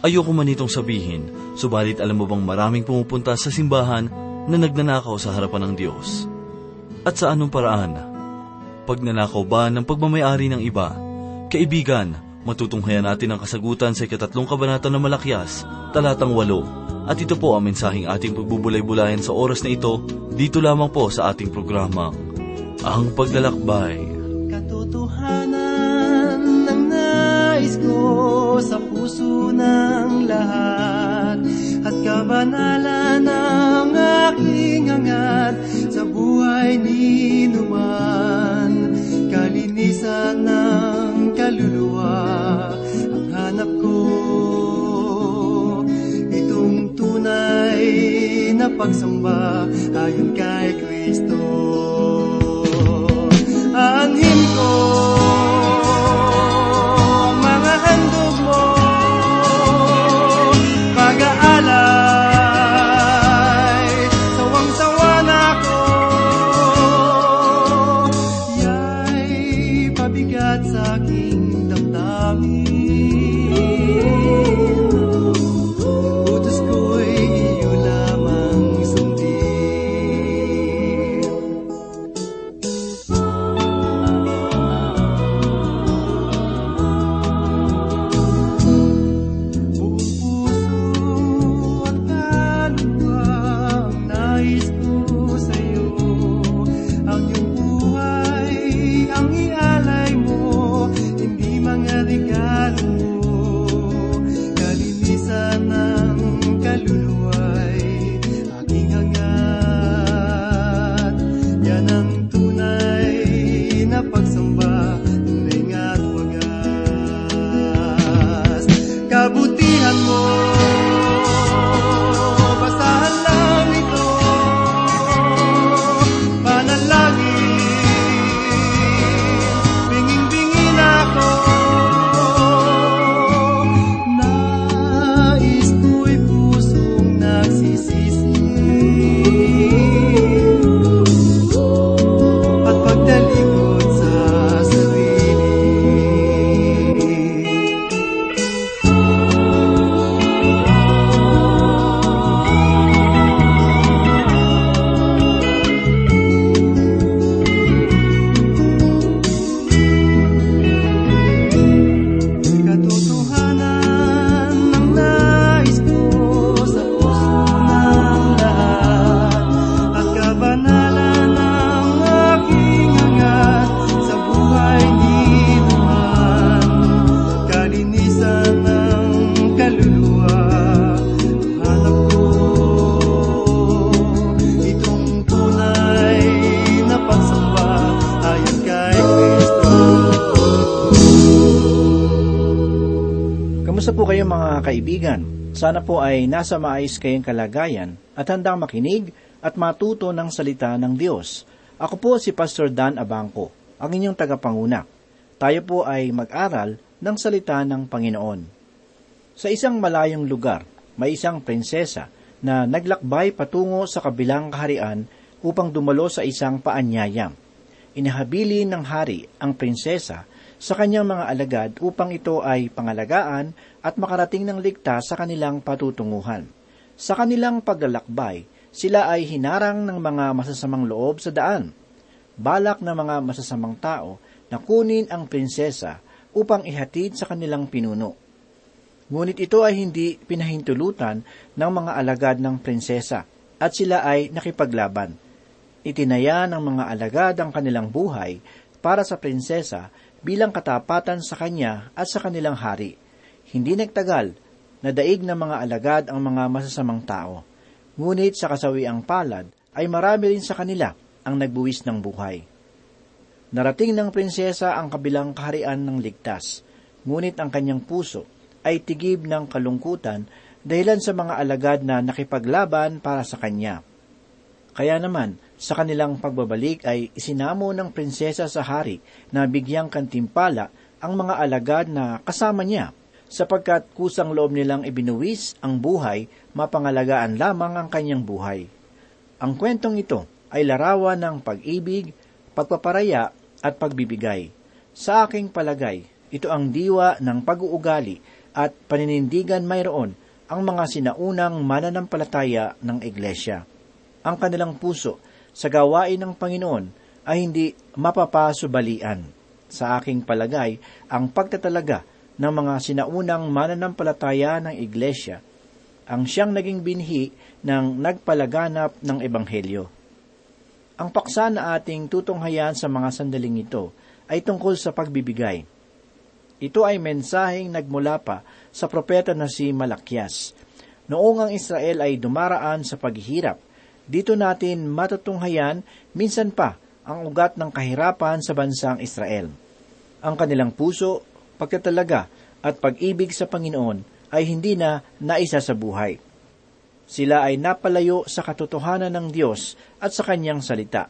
Ayoko man itong sabihin, subalit alam mo bang maraming pumupunta sa simbahan na nagnanakaw sa harapan ng Diyos? At sa anong paraan? Pagnanakaw ba ng pagmamayari ng iba? Kaibigan, matutunghayan natin ang kasagutan sa ikatatlong kabanata ng Malakyas, talatang walo. At ito po ang mensaheng ating pagbubulay-bulayan sa oras na ito, dito lamang po sa ating programa, Ang Paglalakbay. Katotohanan ng lahat. At kabanalan ng aking hangat sa buhay ni numan. Kalinisan ng kaluluwa ang hanap ko. Itong tunay na pagsamba ayon kay Kristo. Ang Sana po ay nasa maayos kayong kalagayan at handang makinig at matuto ng salita ng Diyos. Ako po si Pastor Dan Abangco, ang inyong tagapanguna. Tayo po ay mag-aral ng salita ng Panginoon. Sa isang malayong lugar, may isang prinsesa na naglakbay patungo sa kabilang kaharian upang dumalo sa isang paanyayam. Inahabili ng hari ang prinsesa sa kanyang mga alagad upang ito ay pangalagaan at makarating ng ligtas sa kanilang patutunguhan. Sa kanilang paglalakbay, sila ay hinarang ng mga masasamang loob sa daan. Balak ng mga masasamang tao na kunin ang prinsesa upang ihatid sa kanilang pinuno. Ngunit ito ay hindi pinahintulutan ng mga alagad ng prinsesa at sila ay nakipaglaban. Itinaya ng mga alagad ang kanilang buhay para sa prinsesa bilang katapatan sa kanya at sa kanilang hari. Hindi nagtagal, nadaig ng mga alagad ang mga masasamang tao. Ngunit sa kasawiang palad ay marami rin sa kanila ang nagbuwis ng buhay. Narating ng prinsesa ang kabilang kaharian ng ligtas, ngunit ang kanyang puso ay tigib ng kalungkutan dahilan sa mga alagad na nakipaglaban para sa kanya. Kaya naman, sa kanilang pagbabalik ay isinamo ng prinsesa sa hari na bigyang kantimpala ang mga alagad na kasama niya, sapagkat kusang loob nilang ibinuwis ang buhay, mapangalagaan lamang ang kanyang buhay. Ang kwentong ito ay larawan ng pag-ibig, pagpaparaya at pagbibigay. Sa aking palagay, ito ang diwa ng pag-uugali at paninindigan mayroon ang mga sinaunang mananampalataya ng Iglesia. Ang kanilang puso sa gawain ng Panginoon ay hindi mapapasubalian. Sa aking palagay, ang pagtatalaga ng mga sinaunang mananampalataya ng Iglesia ang siyang naging binhi ng nagpalaganap ng Ebanghelyo. Ang paksa na ating tutunghayan sa mga sandaling ito ay tungkol sa pagbibigay. Ito ay mensaheng nagmula pa sa propeta na si Malakyas. Noong ang Israel ay dumaraan sa paghihirap, dito natin matutunghayan minsan pa ang ugat ng kahirapan sa bansang Israel. Ang kanilang puso, pagkatalaga at pag-ibig sa Panginoon ay hindi na naisa sa buhay. Sila ay napalayo sa katotohanan ng Diyos at sa kanyang salita.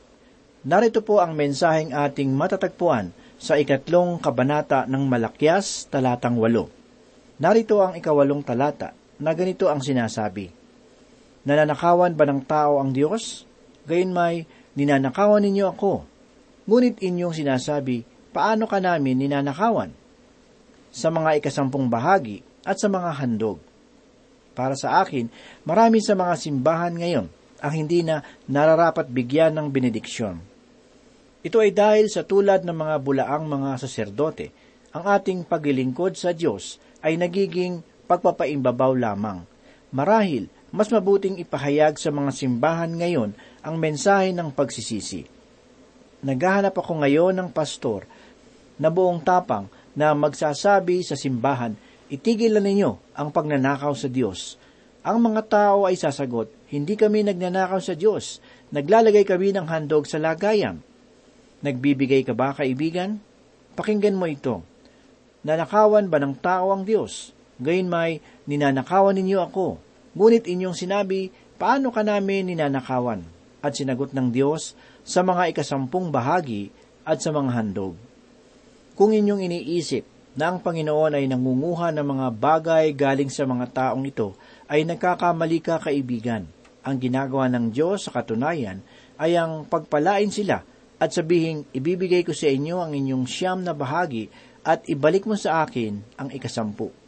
Narito po ang mensaheng ating matatagpuan sa ikatlong kabanata ng Malakyas, talatang walo. Narito ang ikawalong talata na ganito ang sinasabi. Nananakawan ba ng tao ang Diyos? Gayon may, ninanakawan ninyo ako. Ngunit inyong sinasabi, paano ka namin ninanakawan? Sa mga ikasampung bahagi at sa mga handog. Para sa akin, marami sa mga simbahan ngayon ang hindi na nararapat bigyan ng benediksyon. Ito ay dahil sa tulad ng mga bulaang mga saserdote, ang ating paglilingkod sa Diyos ay nagiging pagpapaimbabaw lamang. Marahil, mas mabuting ipahayag sa mga simbahan ngayon ang mensahe ng pagsisisi. Naghahanap ako ngayon ng pastor na buong tapang na magsasabi sa simbahan, itigil na ninyo ang pagnanakaw sa Diyos. Ang mga tao ay sasagot, hindi kami nagnanakaw sa Diyos, naglalagay kami ng handog sa lagayan. Nagbibigay ka ba, kaibigan? Pakinggan mo ito. Nanakawan ba ng tao ang Diyos? Gayon may, ninanakawan ninyo ako. Ngunit inyong sinabi, paano ka namin ninanakawan? At sinagot ng Diyos sa mga ikasampung bahagi at sa mga handog. Kung inyong iniisip na ang Panginoon ay nangunguha ng mga bagay galing sa mga taong ito, ay nagkakamali ka kaibigan. Ang ginagawa ng Diyos sa katunayan ay ang pagpalain sila at sabihing ibibigay ko sa inyo ang inyong siyam na bahagi at ibalik mo sa akin ang ikasampu.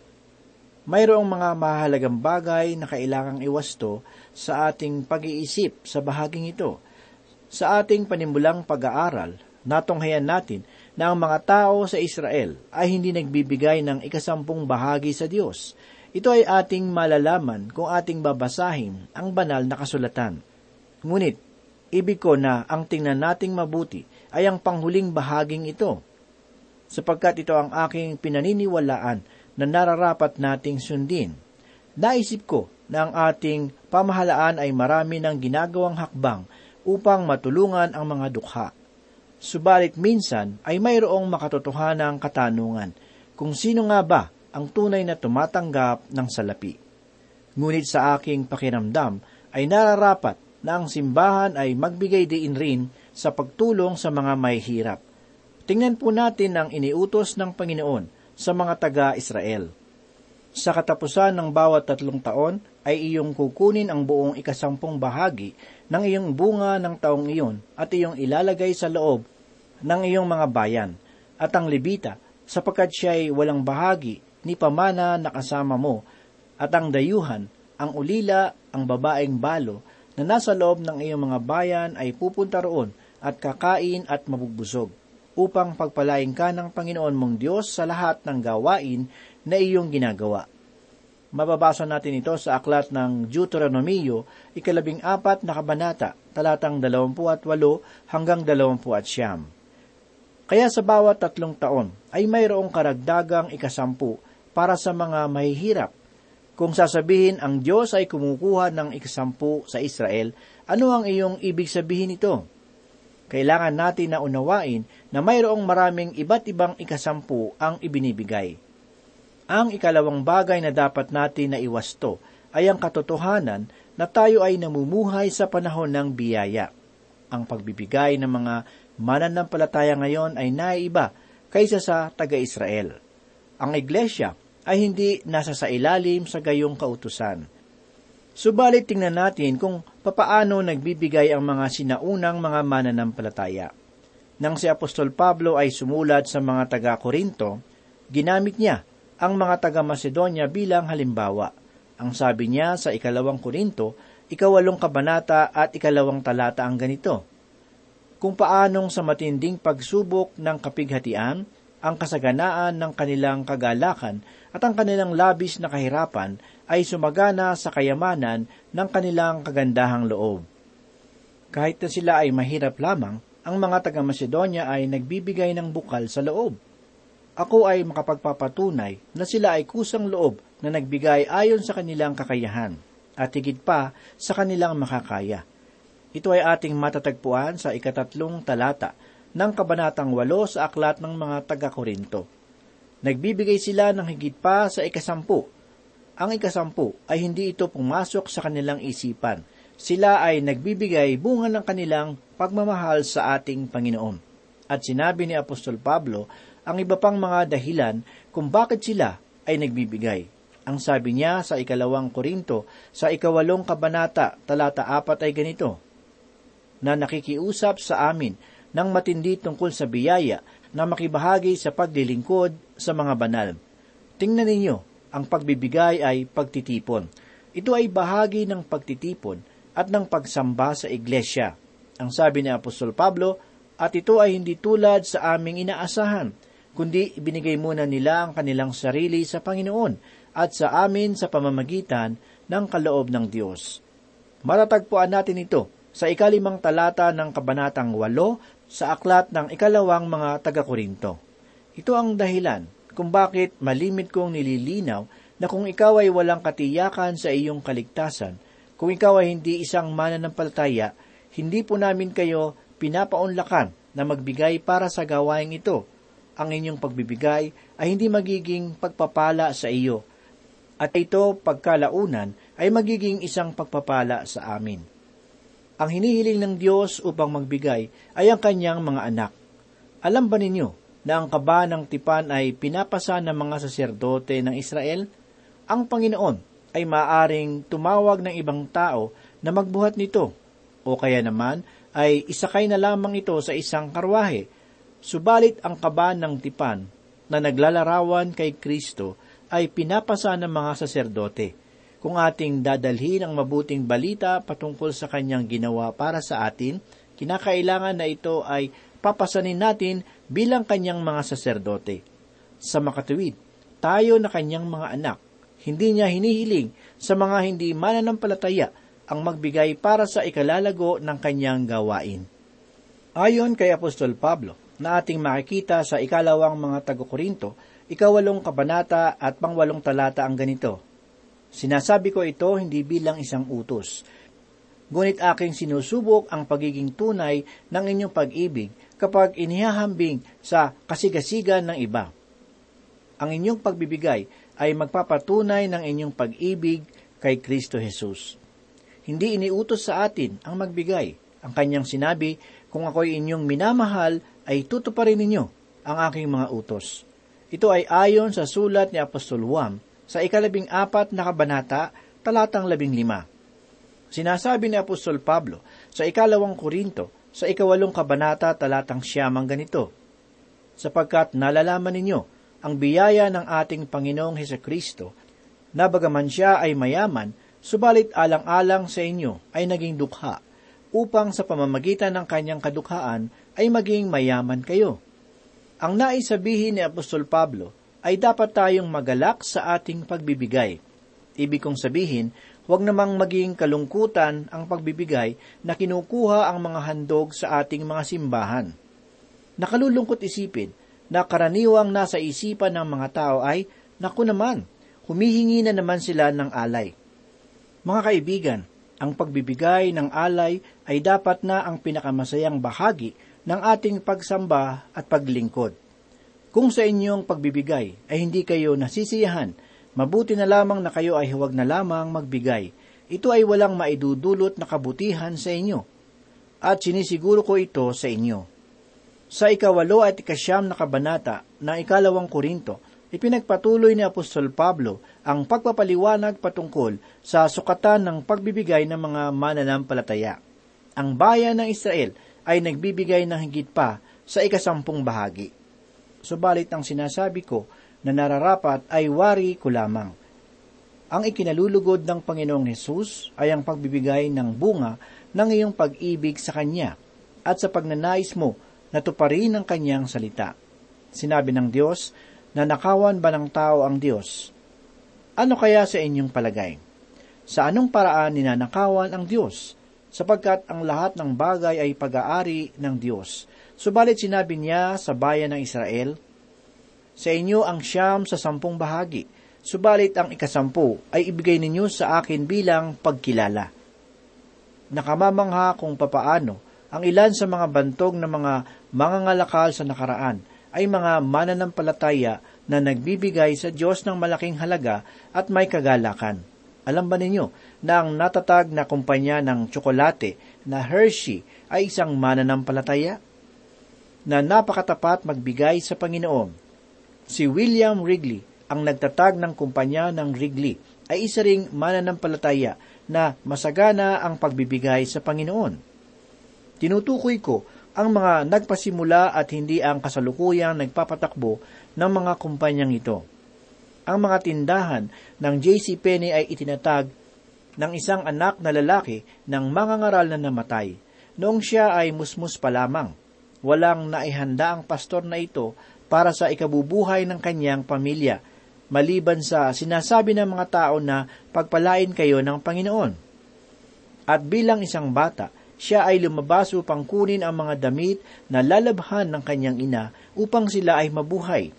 Mayroong mga mahalagang bagay na kailangang iwasto sa ating pag-iisip sa bahaging ito. Sa ating panimulang pag-aaral, natunghayan natin na ang mga tao sa Israel ay hindi nagbibigay ng ikasampung bahagi sa Diyos. Ito ay ating malalaman kung ating babasahin ang banal na kasulatan. Ngunit, ibig ko na ang tingnan nating mabuti ay ang panghuling bahaging ito, sapagkat ito ang aking pinaniniwalaan na nararapat nating sundin. Naisip ko na ang ating pamahalaan ay marami ng ginagawang hakbang upang matulungan ang mga dukha. Subalit minsan ay mayroong makatotohanang katanungan kung sino nga ba ang tunay na tumatanggap ng salapi. Ngunit sa aking pakiramdam ay nararapat na ang simbahan ay magbigay diin rin sa pagtulong sa mga may hirap. Tingnan po natin ang iniutos ng Panginoon sa mga taga-Israel. Sa katapusan ng bawat tatlong taon ay iyong kukunin ang buong ikasampung bahagi ng iyong bunga ng taong iyon at iyong ilalagay sa loob ng iyong mga bayan at ang libita sapagkat siya ay walang bahagi ni pamana na kasama mo at ang dayuhan, ang ulila, ang babaeng balo na nasa loob ng iyong mga bayan ay pupunta roon at kakain at mabugbusog upang pagpalain ka ng Panginoon mong Diyos sa lahat ng gawain na iyong ginagawa. Mababasa natin ito sa aklat ng Deuteronomio, ikalabing apat na kabanata, talatang dalawampu at walo hanggang dalawampu at siyam. Kaya sa bawat tatlong taon ay mayroong karagdagang ikasampu para sa mga mahihirap. Kung sasabihin ang Diyos ay kumukuha ng ikasampu sa Israel, ano ang iyong ibig sabihin ito? Kailangan natin na unawain na mayroong maraming iba't ibang ikasampu ang ibinibigay. Ang ikalawang bagay na dapat natin na iwasto ay ang katotohanan na tayo ay namumuhay sa panahon ng biyaya. Ang pagbibigay ng mga mananampalataya ngayon ay naiba kaysa sa taga-Israel. Ang iglesia ay hindi nasa sa ilalim sa gayong kautusan. Subalit tingnan natin kung papaano nagbibigay ang mga sinaunang mga mananampalataya. Nang si Apostol Pablo ay sumulat sa mga taga-Korinto, ginamit niya ang mga taga-Macedonia bilang halimbawa. Ang sabi niya sa ikalawang Korinto, ikawalong kabanata at ikalawang talata ang ganito, Kung paanong sa matinding pagsubok ng kapighatian, ang kasaganaan ng kanilang kagalakan at ang kanilang labis na kahirapan ay sumagana sa kayamanan ng kanilang kagandahang loob. Kahit na sila ay mahirap lamang, ang mga taga-Macedonia ay nagbibigay ng bukal sa loob. Ako ay makapagpapatunay na sila ay kusang loob na nagbigay ayon sa kanilang kakayahan at higit pa sa kanilang makakaya. Ito ay ating matatagpuan sa ikatatlong talata ng Kabanatang 8 sa Aklat ng mga taga-Korinto. Nagbibigay sila ng higit pa sa ikasampu. Ang ikasampu ay hindi ito pumasok sa kanilang isipan. Sila ay nagbibigay bunga ng kanilang pagmamahal sa ating Panginoon. At sinabi ni Apostol Pablo ang iba pang mga dahilan kung bakit sila ay nagbibigay. Ang sabi niya sa ikalawang Korinto, sa ikawalong kabanata, talata apat ay ganito, na nakikiusap sa amin ng matindi tungkol sa biyaya na makibahagi sa paglilingkod sa mga banal. Tingnan ninyo, ang pagbibigay ay pagtitipon. Ito ay bahagi ng pagtitipon at ng pagsamba sa iglesia. Ang sabi ni Apostol Pablo, at ito ay hindi tulad sa aming inaasahan, kundi ibinigay muna nila ang kanilang sarili sa Panginoon at sa amin sa pamamagitan ng kaloob ng Diyos. Matatagpuan natin ito sa ikalimang talata ng Kabanatang 8 sa aklat ng ikalawang mga taga-Korinto. Ito ang dahilan kung bakit malimit kong nililinaw na kung ikaw ay walang katiyakan sa iyong kaligtasan, kung ikaw ay hindi isang mananampalataya, hindi po namin kayo pinapaunlakan na magbigay para sa gawaing ito. Ang inyong pagbibigay ay hindi magiging pagpapala sa iyo, at ito pagkalaunan ay magiging isang pagpapala sa amin. Ang hinihiling ng Diyos upang magbigay ay ang kanyang mga anak. Alam ba ninyo na ang kaba ng tipan ay pinapasa ng mga saserdote ng Israel? Ang Panginoon ay maaring tumawag ng ibang tao na magbuhat nito, o kaya naman ay isakay na lamang ito sa isang karwahe. Subalit ang kaba ng tipan na naglalarawan kay Kristo ay pinapasa ng mga saserdote kung ating dadalhin ang mabuting balita patungkol sa kanyang ginawa para sa atin, kinakailangan na ito ay papasanin natin bilang kanyang mga saserdote. Sa makatuwid, tayo na kanyang mga anak. Hindi niya hinihiling sa mga hindi mananampalataya ang magbigay para sa ikalalago ng kanyang gawain. Ayon kay Apostol Pablo, na ating makikita sa ikalawang mga taga-Korinto, ikawalong kabanata at pangwalong talata ang ganito, Sinasabi ko ito hindi bilang isang utos. Ngunit aking sinusubok ang pagiging tunay ng inyong pag-ibig kapag inihahambing sa kasigasigan ng iba. Ang inyong pagbibigay ay magpapatunay ng inyong pag-ibig kay Kristo Jesus. Hindi iniutos sa atin ang magbigay. Ang kanyang sinabi, kung ako'y inyong minamahal, ay tutuparin ninyo ang aking mga utos. Ito ay ayon sa sulat ni Apostol Juan sa ikalabing apat na kabanata, talatang labing lima. Sinasabi ni Apostol Pablo sa ikalawang Korinto, sa ikawalong kabanata, talatang siyamang ganito, Sapagkat nalalaman ninyo ang biyaya ng ating Panginoong Heso Kristo, na bagaman siya ay mayaman, subalit alang-alang sa inyo ay naging dukha, upang sa pamamagitan ng kanyang kadukhaan ay maging mayaman kayo. Ang naisabihin ni Apostol Pablo ay dapat tayong magalak sa ating pagbibigay. Ibig kong sabihin, huwag namang maging kalungkutan ang pagbibigay na kinukuha ang mga handog sa ating mga simbahan. Nakalulungkot isipin na karaniwang nasa isipan ng mga tao ay, naku naman, humihingi na naman sila ng alay. Mga kaibigan, ang pagbibigay ng alay ay dapat na ang pinakamasayang bahagi ng ating pagsamba at paglingkod. Kung sa inyong pagbibigay ay hindi kayo nasisiyahan, mabuti na lamang na kayo ay huwag na lamang magbigay. Ito ay walang maidudulot na kabutihan sa inyo. At sinisiguro ko ito sa inyo. Sa ikawalo at ikasyam na kabanata ng ikalawang Korinto, ipinagpatuloy ni Apostol Pablo ang pagpapaliwanag patungkol sa sukatan ng pagbibigay ng mga mananampalataya. Ang bayan ng Israel ay nagbibigay ng higit pa sa ikasampung bahagi. Subalit ang sinasabi ko na nararapat ay wari ko lamang. Ang ikinalulugod ng Panginoong Hesus ay ang pagbibigay ng bunga ng iyong pag-ibig sa Kanya at sa pagnanais mo na tuparin ang Kanyang salita. Sinabi ng Diyos, na nakawan ba ng tao ang Diyos? Ano kaya sa inyong palagay? Sa anong paraan ninanakawan ang Diyos? Sapagkat ang lahat ng bagay ay pag-aari ng Diyos. Subalit sinabi niya sa bayan ng Israel, Sa inyo ang siyam sa sampung bahagi, subalit ang ikasampu ay ibigay ninyo sa akin bilang pagkilala. Nakamamangha kung papaano ang ilan sa mga bantog ng mga mangangalakal sa nakaraan ay mga mananampalataya na nagbibigay sa Diyos ng malaking halaga at may kagalakan. Alam ba ninyo na ang natatag na kumpanya ng tsokolate na Hershey ay isang mananampalataya? Na napakatapat magbigay sa Panginoon. Si William Wrigley, ang nagtatag ng kumpanya ng Wrigley, ay isa ring mananampalataya na masagana ang pagbibigay sa Panginoon. Tinutukoy ko ang mga nagpasimula at hindi ang kasalukuyang nagpapatakbo ng mga kumpanyang ito. Ang mga tindahan ng J.C. Penney ay itinatag ng isang anak na lalaki ng mga ngaral na namatay. Noong siya ay musmus pa lamang, walang naihanda ang pastor na ito para sa ikabubuhay ng kanyang pamilya, maliban sa sinasabi ng mga tao na pagpalain kayo ng Panginoon. At bilang isang bata, siya ay lumabas upang kunin ang mga damit na lalabhan ng kanyang ina upang sila ay mabuhay.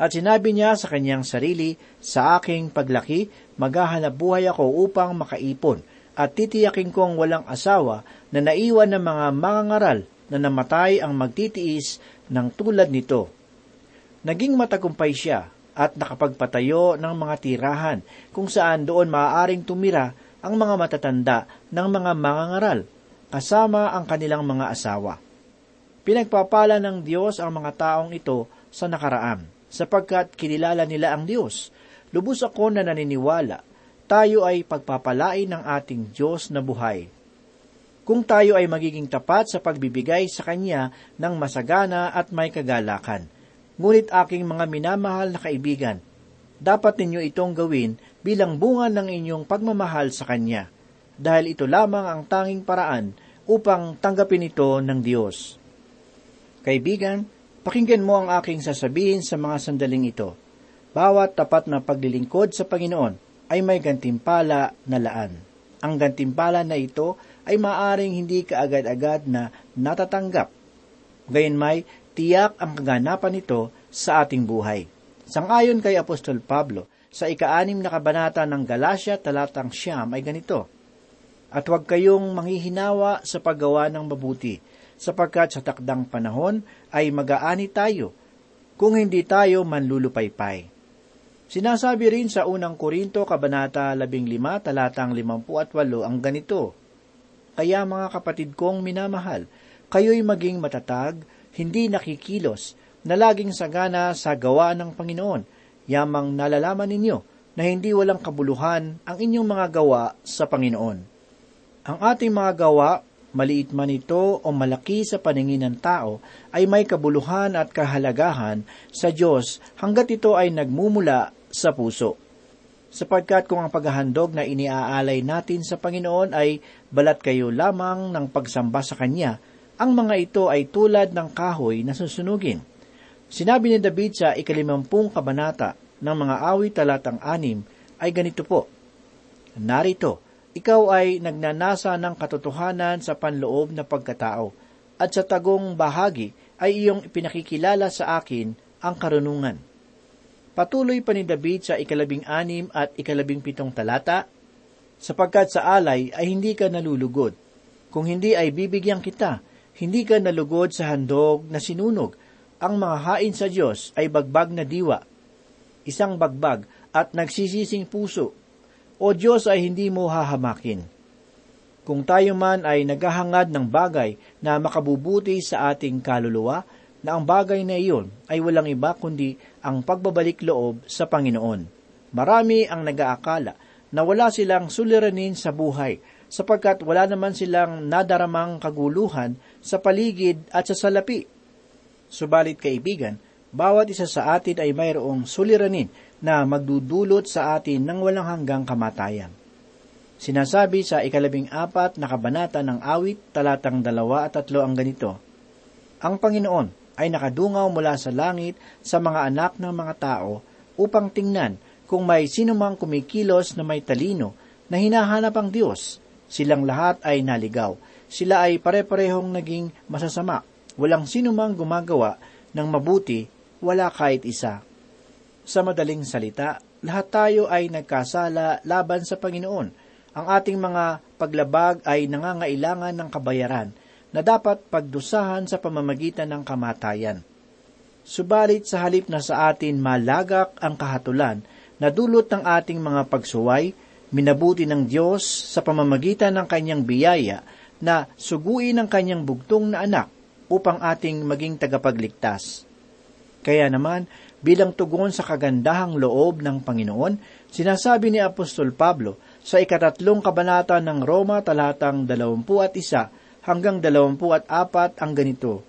At sinabi niya sa kanyang sarili, sa aking paglaki, maghahanap buhay ako upang makaipon, at titiyakin kong walang asawa na naiwan ng mga mangangaral na namatay ang magtitiis ng tulad nito. Naging matagumpay siya at nakapagpatayo ng mga tirahan kung saan doon maaaring tumira ang mga matatanda ng mga mangangaral kasama ang kanilang mga asawa. Pinagpapala ng Diyos ang mga taong ito sa nakaraan sapagkat kinilala nila ang Diyos. Lubos ako na naniniwala, tayo ay pagpapalain ng ating Diyos na buhay. Kung tayo ay magiging tapat sa pagbibigay sa Kanya ng masagana at may kagalakan. Ngunit aking mga minamahal na kaibigan, dapat ninyo itong gawin bilang bunga ng inyong pagmamahal sa Kanya, dahil ito lamang ang tanging paraan upang tanggapin ito ng Diyos. Kaibigan, Pakinggan mo ang aking sasabihin sa mga sandaling ito. Bawat tapat na paglilingkod sa Panginoon ay may gantimpala na laan. Ang gantimpala na ito ay maaring hindi kaagad-agad na natatanggap. Gayunmay, tiyak ang kaganapan nito sa ating buhay. Sangayon kay Apostol Pablo, sa ikaanim na kabanata ng Galatia talatang siyam ay ganito, At huwag kayong manghihinawa sa paggawa ng mabuti, sapagkat sa takdang panahon ay mag-aani tayo, kung hindi tayo manlulupaypay. Sinasabi rin sa unang Korinto, Kabanata 15, talatang 58 ang ganito, Kaya mga kapatid kong minamahal, kayo'y maging matatag, hindi nakikilos, na laging sagana sa gawa ng Panginoon, yamang nalalaman ninyo na hindi walang kabuluhan ang inyong mga gawa sa Panginoon. Ang ating mga gawa maliit man ito o malaki sa paningin ng tao, ay may kabuluhan at kahalagahan sa Diyos hanggat ito ay nagmumula sa puso. Sapagkat kung ang paghahandog na iniaalay natin sa Panginoon ay balat kayo lamang ng pagsamba sa Kanya, ang mga ito ay tulad ng kahoy na susunugin. Sinabi ni David sa ikalimampung kabanata ng mga awit talatang anim ay ganito po, Narito, ikaw ay nagnanasa ng katotohanan sa panloob na pagkatao, at sa tagong bahagi ay iyong ipinakikilala sa akin ang karunungan. Patuloy pa ni David sa ikalabing anim at ikalabing pitong talata, sapagkat sa alay ay hindi ka nalulugod. Kung hindi ay bibigyan kita, hindi ka nalugod sa handog na sinunog. Ang mga hain sa Diyos ay bagbag na diwa, isang bagbag at nagsisising puso o Diyos ay hindi mo hahamakin. Kung tayo man ay naghahangad ng bagay na makabubuti sa ating kaluluwa, na ang bagay na iyon ay walang iba kundi ang pagbabalik loob sa Panginoon. Marami ang nag-aakala na wala silang suliranin sa buhay sapagkat wala naman silang nadaramang kaguluhan sa paligid at sa salapi. Subalit kaibigan, bawat isa sa atin ay mayroong suliranin na magdudulot sa atin ng walang hanggang kamatayan. Sinasabi sa ikalabing apat na kabanata ng awit, talatang dalawa at tatlo ang ganito, Ang Panginoon ay nakadungaw mula sa langit sa mga anak ng mga tao upang tingnan kung may sinumang kumikilos na may talino na hinahanap ang Diyos. Silang lahat ay naligaw. Sila ay pare-parehong naging masasama. Walang sinumang gumagawa ng mabuti, wala kahit isa. Sa madaling salita, lahat tayo ay nagkasala laban sa Panginoon ang ating mga paglabag ay nangangailangan ng kabayaran na dapat pagdusahan sa pamamagitan ng kamatayan. Subalit sa halip na sa atin malagak ang kahatulan na dulot ng ating mga pagsuway, minabuti ng Diyos sa pamamagitan ng kanyang biyaya na suguin ang kanyang bugtong na anak upang ating maging tagapagligtas. Kaya naman, bilang tugon sa kagandahang loob ng Panginoon, sinasabi ni Apostol Pablo sa ikatatlong kabanata ng Roma talatang dalawampu at isa hanggang dalawampu at apat ang ganito.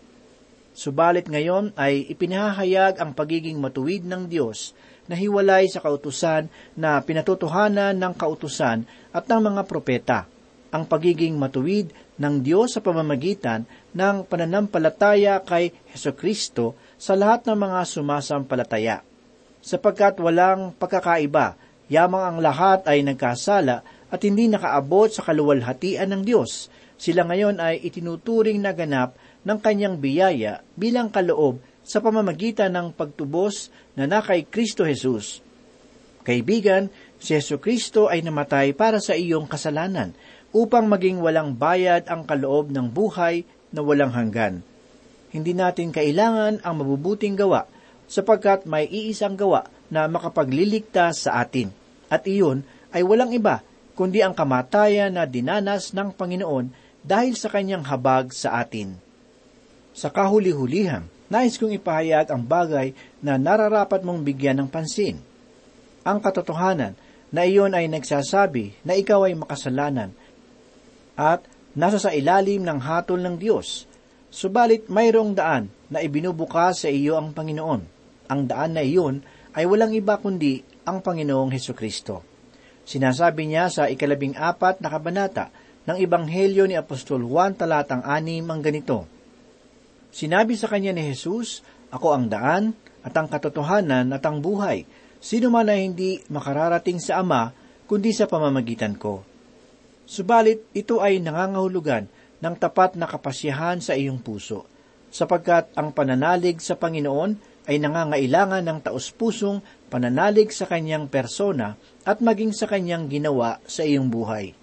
Subalit ngayon ay ipinahayag ang pagiging matuwid ng Diyos na hiwalay sa kautusan na pinatutuhanan ng kautusan at ng mga propeta. Ang pagiging matuwid ng Diyos sa pamamagitan ng pananampalataya kay Heso Kristo sa lahat ng mga sumasampalataya. Sapagkat walang pagkakaiba Yamang ang lahat ay nagkasala at hindi nakaabot sa kaluwalhatian ng Diyos. Sila ngayon ay itinuturing na ganap ng kanyang biyaya bilang kaloob sa pamamagitan ng pagtubos na nakay Kristo Jesus. Kaibigan, si Yesu Kristo ay namatay para sa iyong kasalanan upang maging walang bayad ang kaloob ng buhay na walang hanggan. Hindi natin kailangan ang mabubuting gawa sapagkat may iisang gawa na makapagliligtas sa atin at iyon ay walang iba kundi ang kamatayan na dinanas ng Panginoon dahil sa kanyang habag sa atin. Sa kahuli-hulihan, nais kong ipahayag ang bagay na nararapat mong bigyan ng pansin. Ang katotohanan na iyon ay nagsasabi na ikaw ay makasalanan at nasa sa ilalim ng hatol ng Diyos. Subalit mayroong daan na ibinubukas sa iyo ang Panginoon. Ang daan na iyon ay walang iba kundi ang Panginoong Heso Kristo. Sinasabi niya sa ikalabing apat na kabanata ng Ebanghelyo ni Apostol Juan talatang anim ang ganito. Sinabi sa kanya ni Jesus, Ako ang daan, at ang katotohanan at ang buhay. Sino man na hindi makararating sa Ama, kundi sa pamamagitan ko. Subalit, ito ay nangangahulugan ng tapat na kapasyahan sa iyong puso, sapagkat ang pananalig sa Panginoon ay nangangailangan ng taus-pusong pananalig sa kanyang persona at maging sa kanyang ginawa sa iyong buhay.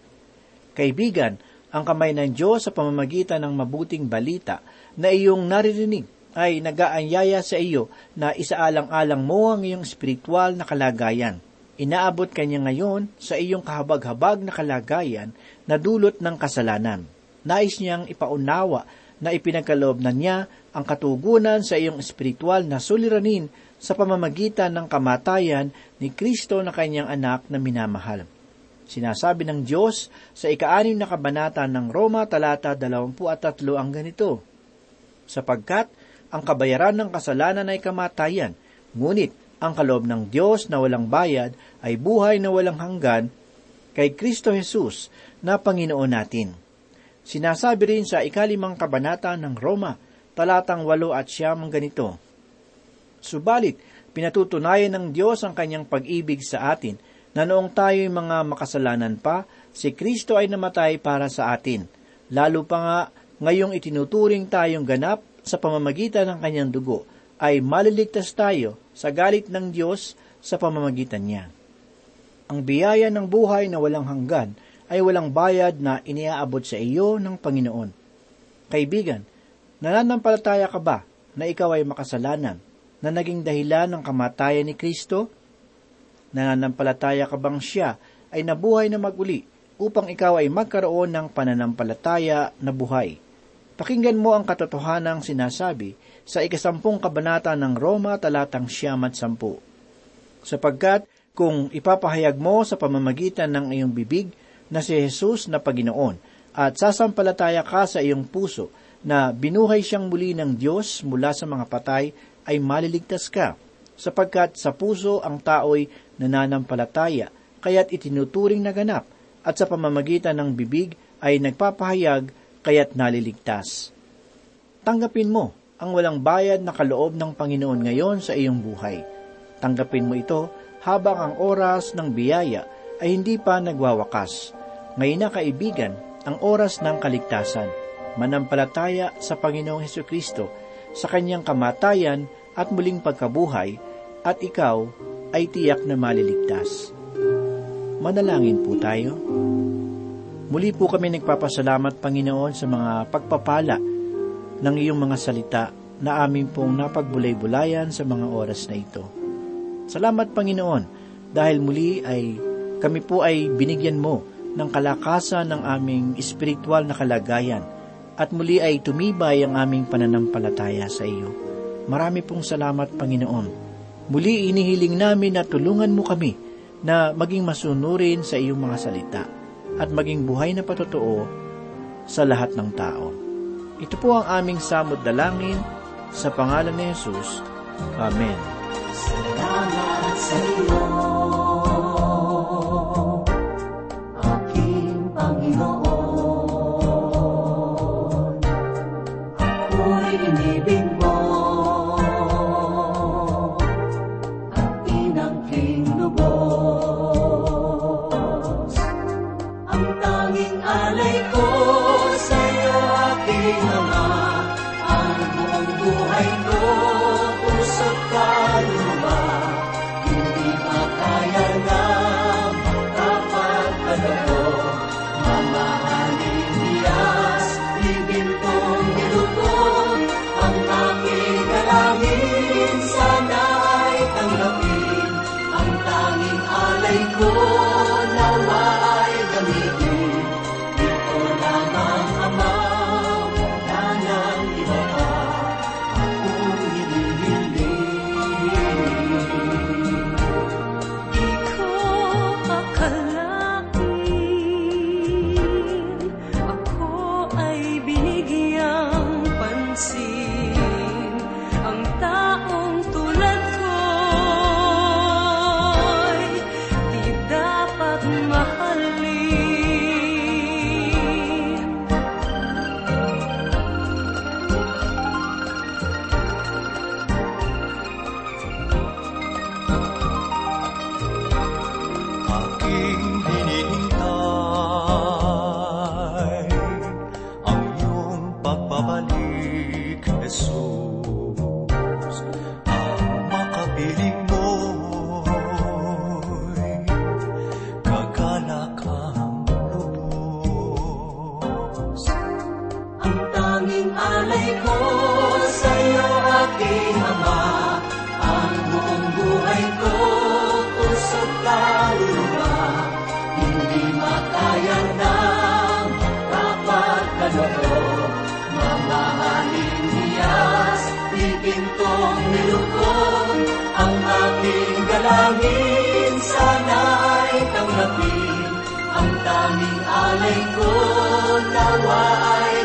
Kaibigan, ang kamay ng Diyos sa pamamagitan ng mabuting balita na iyong naririnig ay nagaanyaya sa iyo na isaalang-alang mo ang iyong spiritual na kalagayan. Inaabot kanya ngayon sa iyong kahabag-habag na kalagayan na dulot ng kasalanan. Nais niyang ipaunawa na ipinagkaloob na niya ang katugunan sa iyong espiritual na suliranin sa pamamagitan ng kamatayan ni Kristo na kanyang anak na minamahal. Sinasabi ng Diyos sa ikaanim na kabanata ng Roma talata 23 ang ganito, Sapagkat ang kabayaran ng kasalanan ay kamatayan, ngunit ang kaloob ng Diyos na walang bayad ay buhay na walang hanggan kay Kristo Jesus na Panginoon natin. Sinasabi rin sa ikalimang kabanata ng Roma, talatang walo at siyam ang ganito. Subalit, pinatutunayan ng Diyos ang kanyang pag-ibig sa atin na noong tayo'y mga makasalanan pa, si Kristo ay namatay para sa atin. Lalo pa nga, ngayong itinuturing tayong ganap sa pamamagitan ng kanyang dugo, ay maliligtas tayo sa galit ng Diyos sa pamamagitan niya. Ang biyaya ng buhay na walang hanggan ay walang bayad na iniaabot sa iyo ng Panginoon. Kaibigan, nananampalataya ka ba na ikaw ay makasalanan na naging dahilan ng kamatayan ni Kristo? Nananampalataya ka bang siya ay nabuhay na maguli upang ikaw ay magkaroon ng pananampalataya na buhay? Pakinggan mo ang katotohanang sinasabi sa ikasampung kabanata ng Roma talatang siyam at sampu. Sapagkat kung ipapahayag mo sa pamamagitan ng iyong bibig na si Jesus na Paginoon at sasampalataya ka sa iyong puso na binuhay siyang muli ng Diyos mula sa mga patay ay maliligtas ka, sapagkat sa puso ang tao'y nananampalataya, kaya't itinuturing na ganap, at sa pamamagitan ng bibig ay nagpapahayag, kaya't naliligtas. Tanggapin mo ang walang bayad na kaloob ng Panginoon ngayon sa iyong buhay. Tanggapin mo ito habang ang oras ng biyaya ay hindi pa nagwawakas. Ngayon na kaibigan, ang oras ng kaligtasan. Manampalataya sa Panginoong Heso Kristo, sa kanyang kamatayan at muling pagkabuhay, at ikaw ay tiyak na maliligtas. Manalangin po tayo. Muli po kami nagpapasalamat, Panginoon, sa mga pagpapala ng iyong mga salita na amin pong napagbulay-bulayan sa mga oras na ito. Salamat, Panginoon, dahil muli ay kami po ay binigyan mo ng kalakasan ng aming espiritual na kalagayan at muli ay tumibay ang aming pananampalataya sa iyo. Marami pong salamat, Panginoon. Muli inihiling namin na tulungan mo kami na maging masunurin sa iyong mga salita at maging buhay na patotoo sa lahat ng tao. Ito po ang aming samod dalangin sa pangalan ni Jesus. Amen. Salamat sa iyo, Ang tanging alay ko, nawa ay